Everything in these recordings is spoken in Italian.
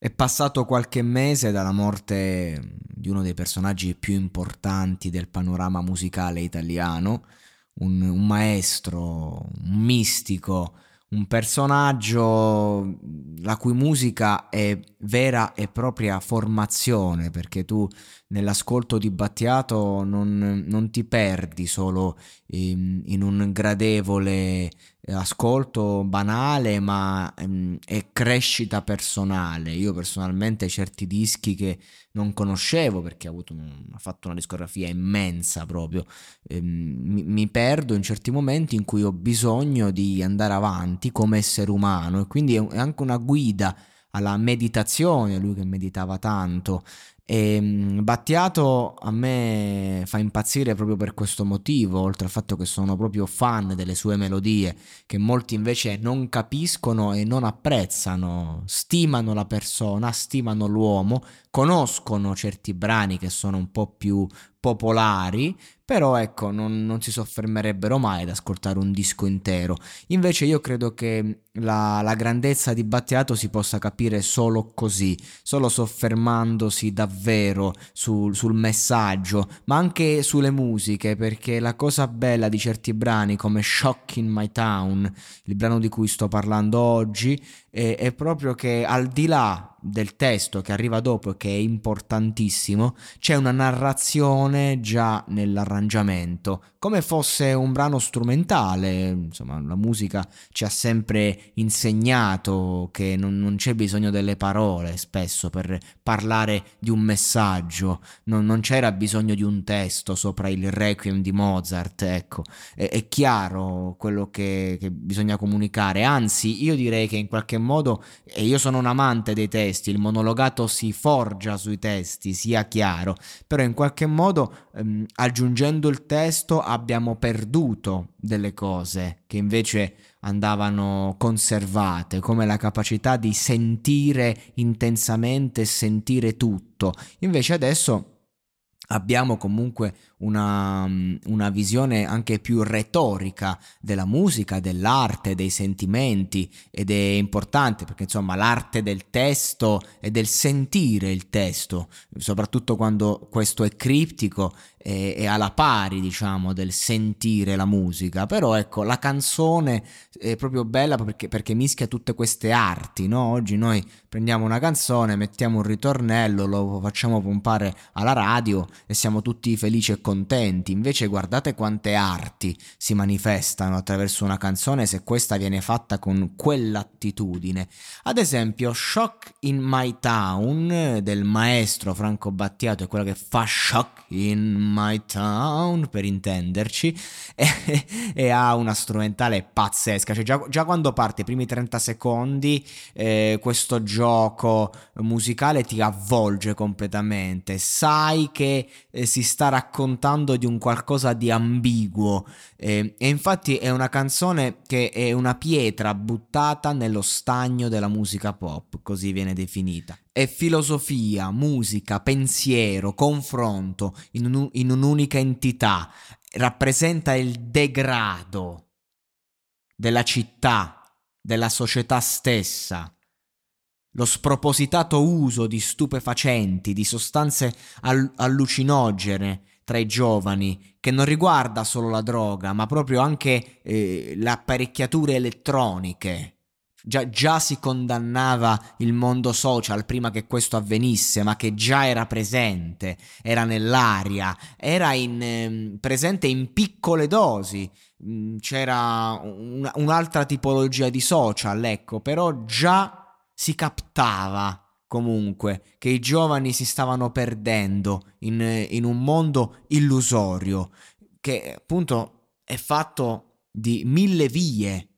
È passato qualche mese dalla morte di uno dei personaggi più importanti del panorama musicale italiano, un, un maestro, un mistico, un personaggio la cui musica è vera e propria formazione, perché tu nell'ascolto di Battiato non, non ti perdi solo in, in, un gradevole ascolto banale, ma ehm, è crescita personale. Io personalmente certi dischi che non conoscevo perché ha, fatto una discografia immensa proprio, ehm, mi, mi perdo in certi momenti in cui ho bisogno di andare avanti come essere umano e quindi è anche una guida alla meditazione, lui che meditava tanto. E ehm, Battiato a me fa impazzire proprio per questo motivo, oltre al fatto che sono proprio fan delle sue melodie, che molti invece non capiscono e non apprezzano, stimano la persona, stimano l'uomo, conoscono certi brani che sono un po' più popolari, però ecco, non, non, si soffermerebbero mai ad ascoltare un disco intero. Invece io credo che la, la, grandezza di Battiato si possa capire solo così, solo soffermandosi davvero sul, sul messaggio, ma anche sulle musiche, perché la cosa bella di certi brani come Shock in My Town, il brano di cui sto parlando oggi, è, è proprio che al di là del testo che arriva dopo e che è importantissimo, c'è una narrazione già nell'arrangiamento, come fosse un brano strumentale, insomma la musica ci ha sempre insegnato che non, non c'è bisogno delle parole spesso per parlare di un messaggio, non, non, c'era bisogno di un testo sopra il requiem di Mozart, ecco, è, è chiaro quello che, che bisogna comunicare, anzi io direi che in qualche modo, e io sono un amante dei testi, testi, il monologato si forgia sui testi, sia chiaro, però in qualche modo ehm, aggiungendo il testo abbiamo perduto delle cose che invece andavano conservate, come la capacità di sentire intensamente sentire tutto. Invece adesso abbiamo comunque una, mm, una, visione anche più retorica della musica, dell'arte, dei sentimenti ed è importante perché insomma l'arte del testo e del sentire il testo, soprattutto quando questo è criptico e, e alla pari diciamo del sentire la musica, però ecco la canzone è proprio bella perché, perché mischia tutte queste arti, no? Oggi noi prendiamo una canzone, mettiamo un ritornello, lo facciamo pompare alla radio e siamo tutti felici e contenti. Invece guardate quante arti si manifestano attraverso una canzone se questa viene fatta con quell'attitudine. Ad esempio, Shock in My Town del maestro Franco Battiato è quello che fa Shock in My Town per intenderci e, e ha una strumentale pazzesca. Cioè già, già, quando parte i primi 30 secondi eh, questo gioco musicale ti avvolge completamente. Sai che eh, si sta raccontando di un qualcosa di ambiguo eh, e infatti è una canzone che è una pietra buttata nello stagno della musica pop, così viene definita. È filosofia, musica, pensiero, confronto in, un, in un'unica entità, rappresenta il degrado della città, della società stessa, lo spropositato uso di stupefacenti, di sostanze all- allucinogene tra i giovani, che non riguarda solo la droga, ma proprio anche eh, le apparecchiature elettroniche. Già, già, si condannava il mondo social prima che questo avvenisse, ma che già era presente, era nell'aria, era in, eh, presente in piccole dosi. Mm, c'era un, un'altra tipologia di social, ecco, però già si captava comunque che i giovani si stavano perdendo in, in un mondo illusorio che appunto è fatto di mille vie,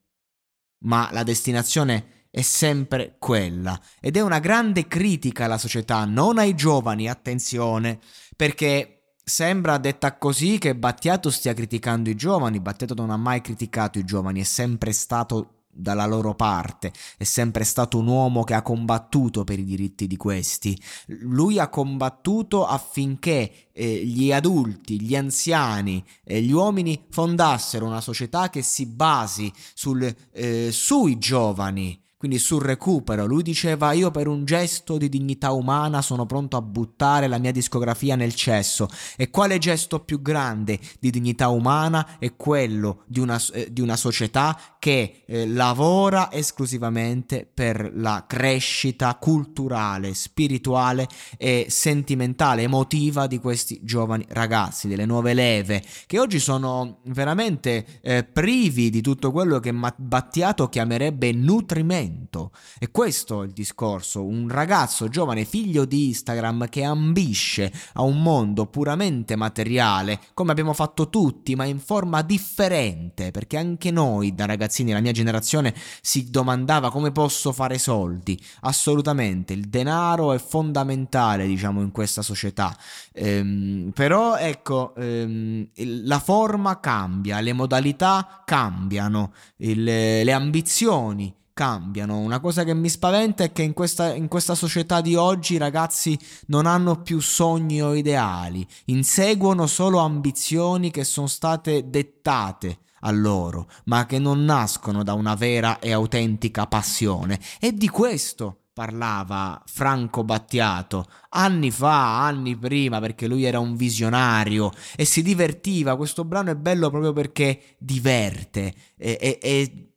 ma la destinazione è sempre quella. Ed è una grande critica alla società, non ai giovani, attenzione, perché sembra detta così che Battiato stia criticando i giovani, Battiato non ha mai criticato i giovani, è sempre stato dalla loro parte, è sempre stato un uomo che ha combattuto per i diritti di questi. Lui ha combattuto affinché eh, gli adulti, gli anziani e gli uomini fondassero una società che si basi sul, eh, sui giovani quindi sul recupero, lui diceva io per un gesto di dignità umana sono pronto a buttare la mia discografia nel cesso. E quale gesto più grande di dignità umana è quello di una, eh, di una società che eh, lavora esclusivamente per la crescita culturale, spirituale e sentimentale, emotiva di questi giovani ragazzi, delle nuove leve, che oggi sono veramente eh, privi di tutto quello che Battiato chiamerebbe nutrimento talento. E questo è il discorso, un ragazzo giovane figlio di Instagram che ambisce a un mondo puramente materiale, come abbiamo fatto tutti, ma in forma differente, perché anche noi da ragazzini, la mia generazione, si domandava come posso fare soldi. Assolutamente, il denaro è fondamentale, diciamo, in questa società. Ehm, però ecco, ehm, la forma cambia, le modalità cambiano, il, le ambizioni cambiano. Una cosa che mi spaventa è che in questa, in questa società di oggi i ragazzi non hanno più sogni o ideali, inseguono solo ambizioni che sono state dettate a loro, ma che non nascono da una vera e autentica passione. E di questo parlava Franco Battiato anni fa, anni prima, perché lui era un visionario e si divertiva. Questo brano è bello proprio perché diverte e, e, e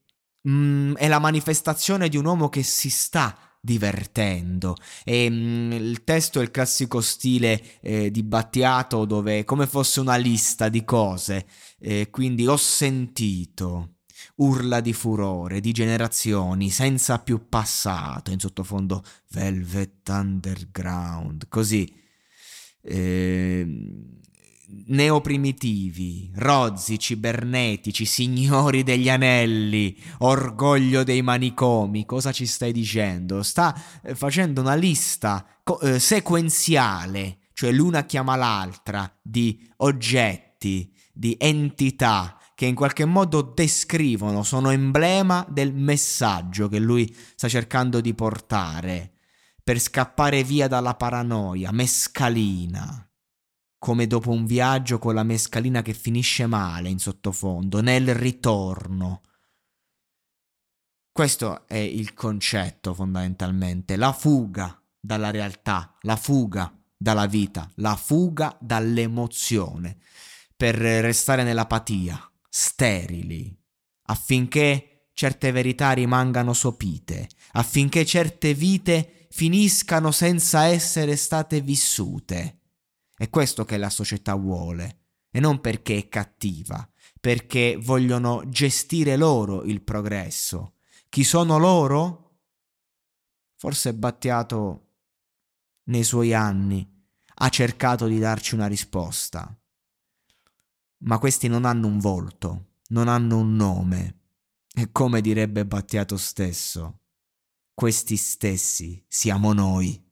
mm, è la manifestazione di un uomo che si sta divertendo. E mm, il testo è il classico stile eh, di Battiato dove come fosse una lista di cose. Eh, quindi ho sentito urla di furore di generazioni senza più passato in sottofondo Velvet Underground così. Eh, neoprimitivi, rozzi, cibernetici, signori degli anelli, orgoglio dei manicomi, cosa ci stai dicendo? Sta eh, facendo una lista co- eh, sequenziale, cioè l'una chiama l'altra, di oggetti, di entità che in qualche modo descrivono, sono emblema del messaggio che lui sta cercando di portare per scappare via dalla paranoia, mescalina come dopo un viaggio con la mescalina che finisce male in sottofondo, nel ritorno. Questo è il concetto fondamentalmente, la fuga dalla realtà, la fuga dalla vita, la fuga dall'emozione, per restare nell'apatia, sterili, affinché certe verità rimangano sopite, affinché certe vite finiscano senza essere state vissute. È questo che la società vuole, e non perché è cattiva, perché vogliono gestire loro il progresso. Chi sono loro? Forse Battiato nei suoi anni ha cercato di darci una risposta, ma questi non hanno un volto, non hanno un nome, e come direbbe Battiato stesso, questi stessi siamo noi.